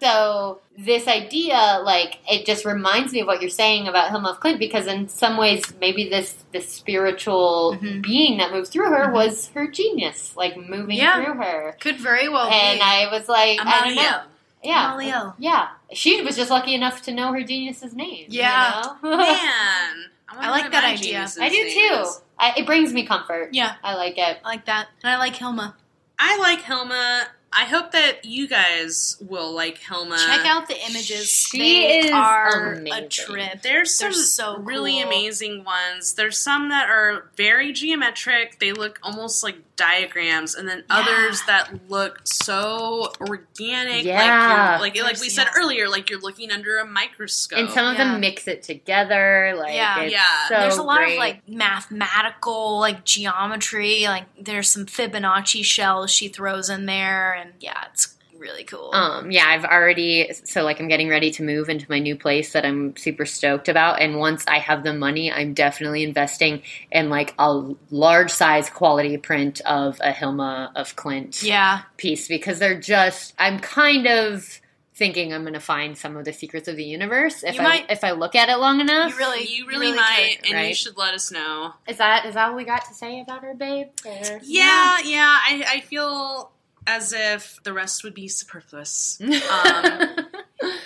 So this idea, like, it just reminds me of what you're saying about Hilma af Klint, because in some ways, maybe this this spiritual Mhm. being that moved through her Mhm. was her genius, like moving Yeah. through her. Could very well And be. I was like, I don't know. Yeah, Amalia. yeah. She was just lucky enough to know her genius's name. you Yeah. know? Man. I, I like that idea. I do too. I, it brings me comfort. yeah. I like it. I like that. And I like Hilma. I like Helma. I hope that you guys will like Helma. Check out the images. She they is are a trip. There's They're some so really cool. amazing ones. There's some that are very geometric. They look almost like diagrams, and then others that look so organic. Yeah. like like like we said earlier, like you're looking under a microscope. and some of Yeah. them mix it together. Like, Yeah. it's Yeah. so there's a lot great. of like mathematical like geometry like there's some fibonacci shells she throws in there and yeah it's really cool Um, yeah, I've already so like I'm getting ready to move into my new place that I'm super stoked about. And once I have the money, I'm definitely investing in like a large size quality print of a Hilma af Klint yeah piece because they're just I'm kind of thinking I'm gonna find some of the secrets of the universe if You I might- if I look at it long enough. you really you really, might, could. and you should let us know. Is that is that all we got to say about her, babe? Or- Yeah, yeah. I, I feel as if the rest would be superfluous. Um,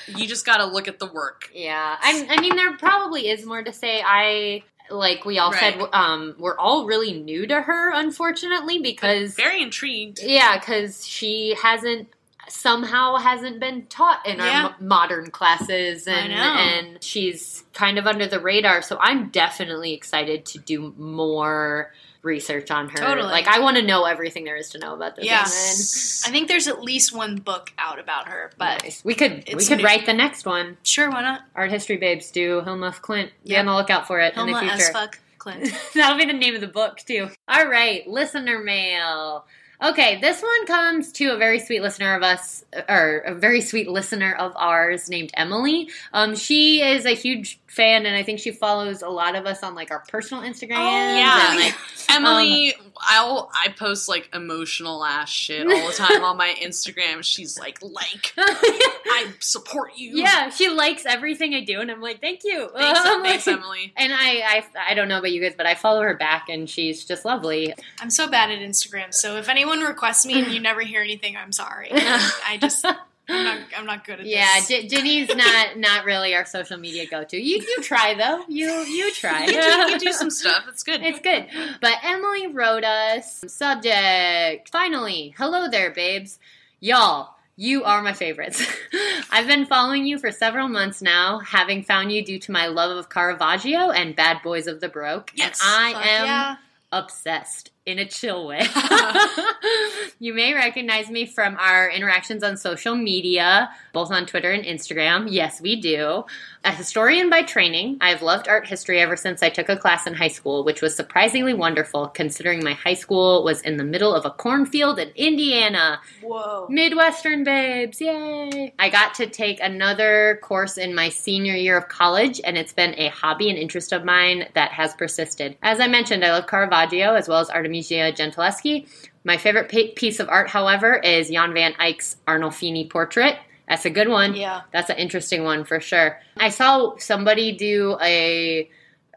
you just got to look at the work. Yeah, I, I mean, there probably is more to say. I like we all said, um, we're all really new to her, unfortunately, because Very intrigued. yeah, because she hasn't somehow hasn't been taught in Yeah. our mo- modern classes, and and she's kind of under the radar. So I'm definitely excited to do more research on her. Totally. Like I want to know everything there is to know about this Yeah. woman. i think there's at least one book out about her but Nice. We could we could new. write the next one. sure why not Art history babes do Hilma Klint. Be Yeah. on the lookout for it in the future. as fuck Klint. That'll be the name of the book too. All right, listener mail. Okay, this one comes to a very sweet listener of us, or a very sweet listener of ours named Emily. Um, she is a huge fan, and I think she follows a lot of us on like our personal Instagrams. yeah. and, like, Emily, I'll I post like emotional ass shit all the time on my Instagram. She's like, like I support you. yeah, she likes everything I do, and I'm like, thank you. Thanks, Um, thanks like- Emily. And I, I, I don't know about you guys, but I follow her back, and she's just lovely. i'm so bad at instagram so if anyone requests me and you never hear anything i'm sorry i just i'm not i'm not good at Yeah, this J- Jenny's not not really our social media go to. You you try though. You you try. You do, you do some stuff. It's good. It's good. But Emily wrote us subject. Finally, hello there, babes. Y'all, you are my favorites. I've been following you for several months now, having found you due to my love of Caravaggio and Bad Boys of the Baroque. Yes. And I am yeah. obsessed in a chill way. you may recognize me from our interactions on social media, both on Twitter and Instagram. Yes, we do. A historian by training, I've loved art history ever since I took a class in high school, which was surprisingly wonderful considering my high school was in the middle of a cornfield in Indiana. whoa Midwestern babes, yay! I got to take another course in my senior year of college, and it's been a hobby and interest of mine that has persisted. As I mentioned, I love Caravaggio as well as Gentileschi. My favorite piece of art, however, is Jan van Eyck's Arnolfini portrait. That's a good one. Yeah. That's an interesting one for sure. I saw somebody do a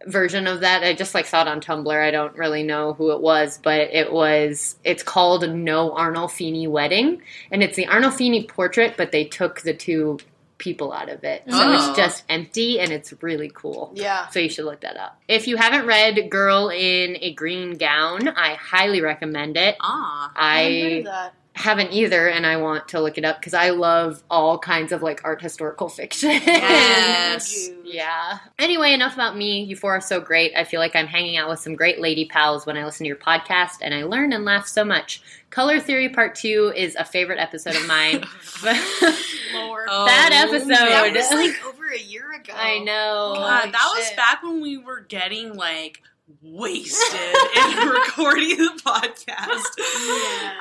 version of that. I just like saw it on Tumblr. I don't really know who it was, but it was it's called No Arnolfini Wedding, and it's the Arnolfini portrait, but they took the two people out of it. So Oh. it's just empty and it's really cool. yeah So you should look that up. If you haven't read Girl in a Green Gown, I highly recommend it. Ah. I I. haven't either, and I want to look it up because I love all kinds of like art historical fiction. Yes. yeah. Anyway, enough about me. You four are so great. I feel like I'm hanging out with some great lady pals when I listen to your podcast, and I learn and laugh so much. Color Theory Part 2 is a favorite episode of mine. But- Lord. Oh, that episode. that was like over a year ago I know. God, Holy that was back when we were getting like wasted in recording the podcast.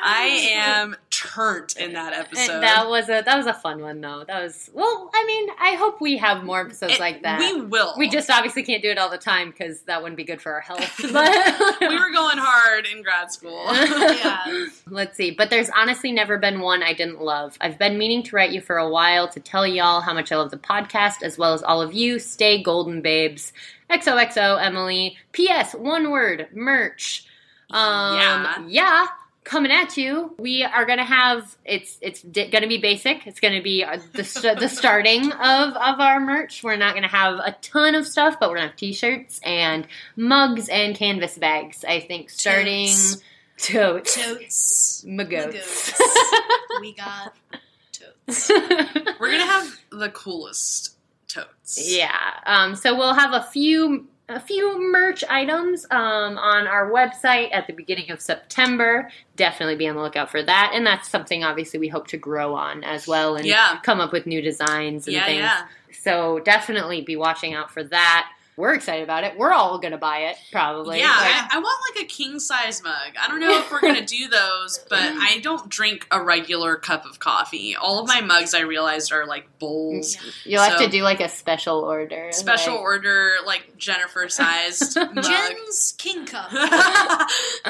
I am turnt in that episode. And that was a that was a fun one though. That was well. I mean, I hope we have more episodes It- like that. We will. We just obviously can't do it all the time because that wouldn't be good for our health. But we were going hard in grad school. yeah Let's see. But there's honestly never been one I didn't love. I've been meaning to write you for a while to tell y'all how much I love the podcast as well as all of you. Stay golden, babes. XOXO, Emily. P.S. One word merch. Um, Yeah. yeah. Coming at you, we are gonna have it's it's di- gonna be basic. It's gonna be uh, the st- the starting of of our merch. We're not gonna have a ton of stuff, but we're gonna have t-shirts and mugs and canvas bags. I think starting Tits. Totes. Totes. Magoats. Magoats. we got totes. We're gonna have the coolest totes. Yeah. Um, so we'll have a few a few merch items um, on our website at the beginning of September. Definitely be on the lookout for that, and that's something obviously we hope to grow on as well and Yeah. come up with new designs and Yeah, things. yeah. So definitely be watching out for that. We're excited about it. We're all gonna buy it probably. Yeah, I, I want like a king size mug. I don't know if we're gonna do those, but I don't drink a regular cup of coffee. All of my mugs, I realized, are like bowls. you'll have to do like a special order. Special like- order, like Jennifer sized mug. Jen's King Cup.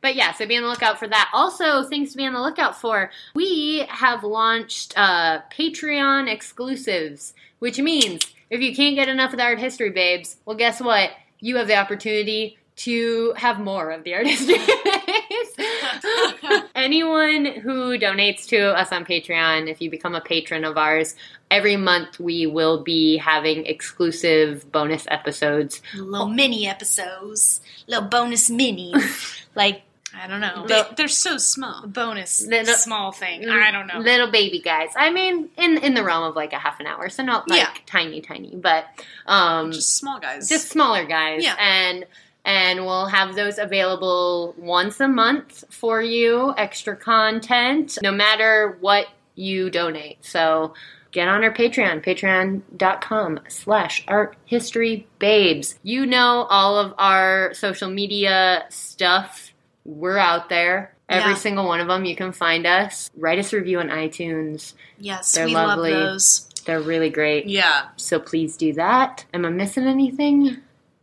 but yeah, so be on the lookout for that. Also, things to be on the lookout for. We have launched uh, Patreon exclusives, which means if you can't get enough of the art history babes, well, guess what? You have the opportunity to have more of the art history babes. Anyone who donates to us on Patreon, if you become a patron of ours, every month we will be having exclusive bonus episodes little mini episodes, little bonus minis. like, I don't know. They, they're so small. bonus Little- small thing. I don't know. Little baby guys. I mean, in in the realm of like a half an hour, so not like Yeah. tiny, tiny, but um, just, Just small guys. Just smaller guys. Yeah. And and we'll have those available once a month for you, extra content, no matter what you donate. So get on our Patreon, patreon.com slash art history babes. You know all of our social media stuff. We're out there. Every Yeah. single one of them, you can find us. Write us a review on iTunes. yes, They're we lovely. love those. They're really great. yeah. So please do that. Am I missing anything?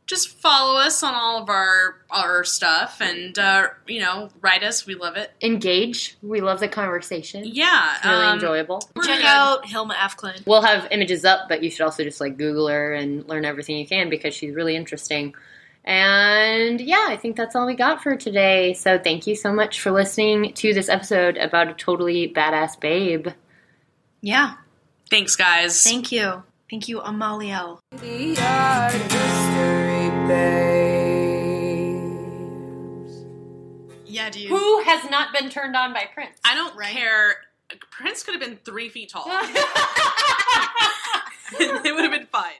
Just follow us on all of our our stuff, and uh, you know, write us. We love it. Engage. We love the conversation. Yeah, It's really um, enjoyable. Check good. out Hilma af Klint. We'll have images up, but you should also just like Google her and learn everything you can because she's really interesting. And yeah, I think that's all we got for today. So thank you so much for listening to this episode about a totally badass babe. Yeah. Thanks, guys. Thank you. Thank you, Amaliel. The art history babes. Yeah, dude. Who has not been turned on by Prince? I don't Right. care. Prince could have been three feet tall. it would have been fine.